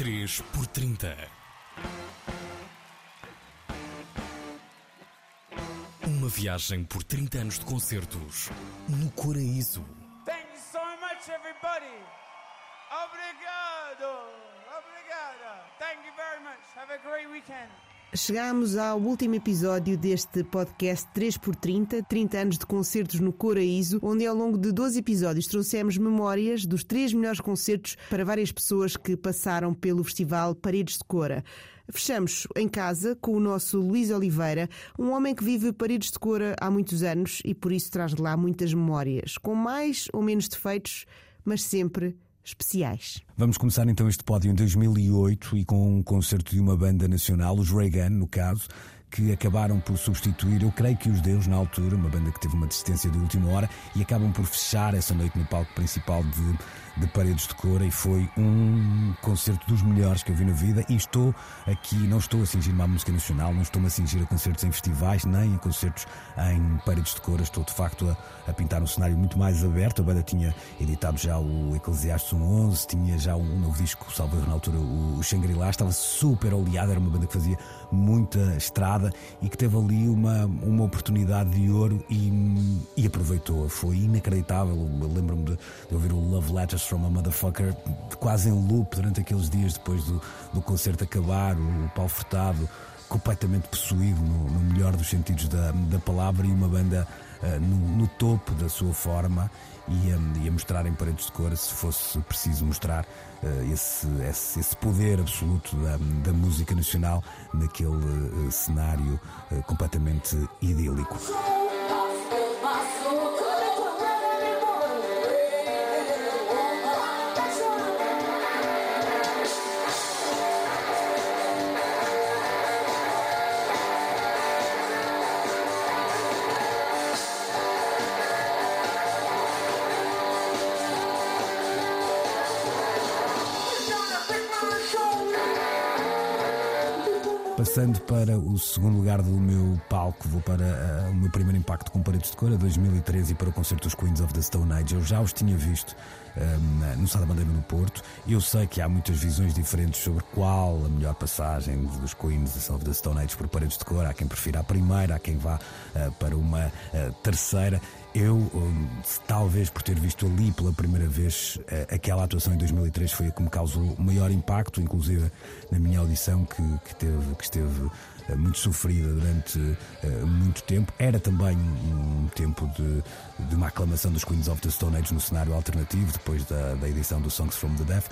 3 por 30 Uma viagem por 30 anos de concertos no Coraíso. Thank you so much, everybody. Obrigado. Obrigada. Thank you very much. Have a great weekend. Chegamos ao último episódio deste podcast 3x30, 30 anos de concertos no Coraíso, onde ao longo de 12 episódios trouxemos memórias dos três melhores concertos para várias pessoas que passaram pelo festival Paredes de Cora. Fechamos em casa com o nosso Luís Oliveira, um homem que vive Paredes de Cora há muitos anos e por isso traz de lá muitas memórias, com mais ou menos defeitos, mas sempre especiais. Vamos começar então este pódio em 2008 e com um concerto de uma banda nacional, os Reagan, no caso, que acabaram por substituir, eu creio que os Deus na altura, uma banda que teve uma desistência de última hora, e acabam por fechar essa noite no palco principal de de Paredes de Cora e foi um concerto dos melhores que eu vi na vida e estou aqui, não estou a cingir-me à música nacional, não estou-me a cingir a concertos em festivais, nem a concertos em Paredes de Cora, estou de facto a, a pintar um cenário muito mais aberto, a banda tinha editado já o Eclesiastes 11, tinha já um novo disco, salvo na altura o Shangri-La, estava super oleada, era uma banda que fazia muita estrada e que teve ali uma, uma oportunidade de ouro e, e aproveitou, foi inacreditável, lembro-me de, de ouvir o Love Letters from a Motherfucker quase em loop durante aqueles dias depois do, do concerto acabar, o, Paulo Furtado completamente possuído no, no, melhor dos sentidos da, da palavra e uma banda uh, no, no, topo da sua forma e um, a mostrar em paredes de cor se fosse preciso mostrar uh, esse, esse, esse, poder absoluto da, da música nacional naquele uh, cenário completamente idílico. Passando para o segundo lugar do meu palco, vou para uh, o meu primeiro impacto com Paredes de Cora, 2013, e para o concerto dos Queens of the Stone Age. Eu já os tinha visto um, no Sá da Bandeira no Porto. Eu sei que há muitas visões diferentes sobre qual a melhor passagem dos Queens of the Stone Age por Paredes de Cora. Há quem prefira a primeira, há quem vá uh, para uma uh, terceira. Eu, um, talvez por ter visto ali pela primeira vez uh, aquela atuação em 2003 foi a que me causou maior impacto, inclusive na minha audição que, que, teve, que esteve uh, muito sofrida durante uh, muito tempo. Era também um, tempo de, de, uma aclamação dos Queens of the Stone Age no cenário alternativo, depois da, da edição do Songs from the Deaf,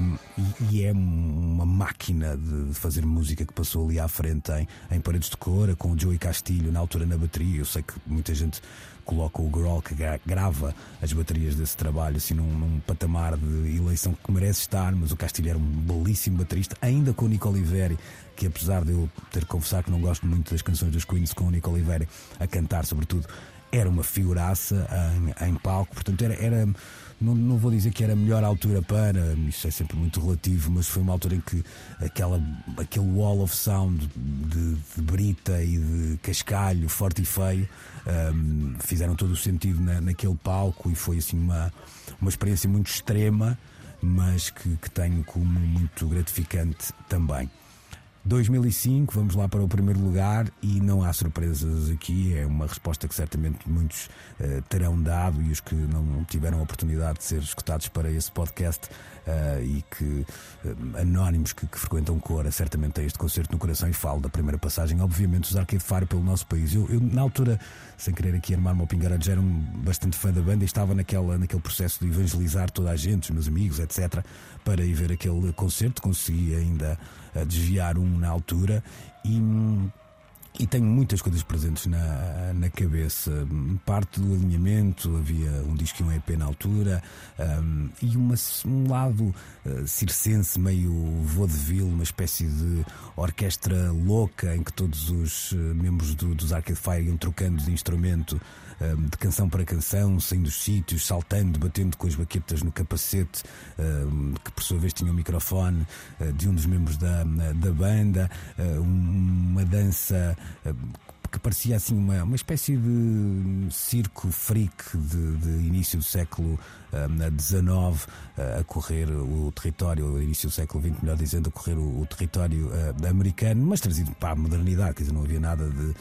um, e, e, é uma máquina de fazer música que passou ali à frente em, em Paredes de Cora, com o Joey Castilho na altura na bateria. Eu sei que muita gente coloca o Grohl que grava as baterias desse trabalho assim num, num, patamar de eleição que merece estar, mas o Castilho era um belíssimo baterista, ainda com o Nico Oliveri, que apesar de eu ter que confessar que não gosto muito das canções dos Queens com o Nico Oliveri a cantar, sobretudo, era uma figuraça em, em palco, portanto era, era não, não vou dizer que era a melhor altura para, isso é sempre muito relativo, mas foi uma altura em que aquela, aquele wall of sound de, de brita e de cascalho forte e feio um, fizeram todo o sentido na, naquele palco e foi assim uma, uma experiência muito extrema, mas que, que tenho como muito gratificante também. 2005, vamos lá para o primeiro lugar e não há surpresas aqui, é uma resposta que certamente muitos uh, terão dado e os que não tiveram a oportunidade de ser escutados para esse podcast uh, e que uh, anónimos que, que, frequentam Cora certamente têm este concerto no coração e falo da primeira passagem, obviamente os Arcade Fire pelo nosso país. Eu, eu na altura, sem querer aqui armar uma pingarada, já era um bastante fã da banda e estava naquela, naquele processo de evangelizar toda a gente, os meus amigos, etc., para ir ver aquele concerto, consegui ainda desviar um na altura e e tenho muitas coisas presentes na, na cabeça. Parte do alinhamento, havia um disco e um EP na altura, um, e uma, um lado uh, circense, meio vaudeville, uma espécie de orquestra louca em que todos os uh, membros do, dos Arcade Fire iam trocando de instrumento um, de canção para canção, saindo dos sítios, saltando, batendo com as baquetas no capacete, que por sua vez tinha o um microfone uh, de um dos membros da, da banda, uh, uma dança que parecia assim uma, uma espécie de circo freak de, de início do século XIX um, a correr o território, início do século XX, melhor dizendo, a correr o, o território uh, americano, mas trazido para a modernidade, quer dizer, não havia nada de,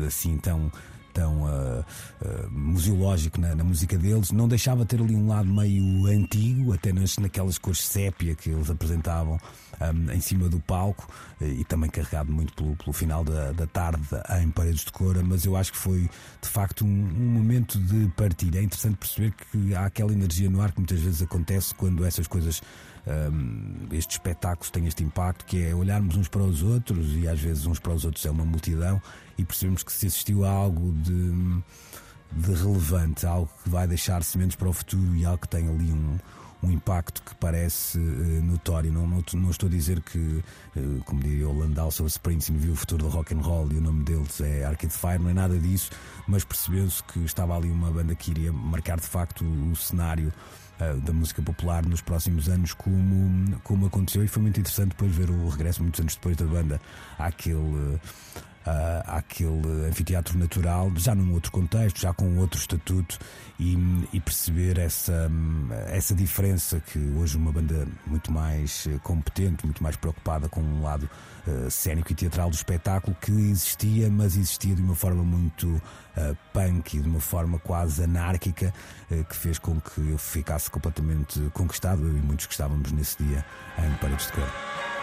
de assim tão tão uh, uh, museológico na, na, música deles, não deixava ter ali um lado meio antigo, até nas, naquelas cores sépia que eles apresentavam um, em cima do palco e também carregado muito pelo, pelo final da, da, tarde em Paredes de Cora, mas eu acho que foi de facto um, um, momento de partilha. É interessante perceber que há aquela energia no ar que muitas vezes acontece quando essas coisas. Um, estes espetáculos têm este impacto que é olharmos uns para os outros e às vezes uns para os outros é uma multidão e percebemos que se assistiu a algo de, de relevante, algo que vai deixar sementes para o futuro e algo que tem ali um, um impacto que parece uh, notório. Não, não, não, estou a dizer que, uh, como diria o Landau sobre Springsteen, viu o futuro do rock and roll e o nome deles é Arcade Fire, não é nada disso, mas percebeu-se que estava ali uma banda que iria marcar de facto o, cenário uh, da música popular nos próximos anos, como, como aconteceu, e foi muito interessante depois ver o regresso, muitos anos depois da banda, àquele àquele anfiteatro natural, já num outro contexto, já com outro estatuto, e, e, perceber essa, essa diferença que hoje uma banda muito mais eh, competente, muito mais preocupada com um lado uh, e teatral do espetáculo, que existia, mas existia de uma forma muito uh, punk e de uma forma quase anárquica, uh, que fez com que eu ficasse completamente conquistado, eu e muitos que estávamos nesse dia em Paredes de Cor.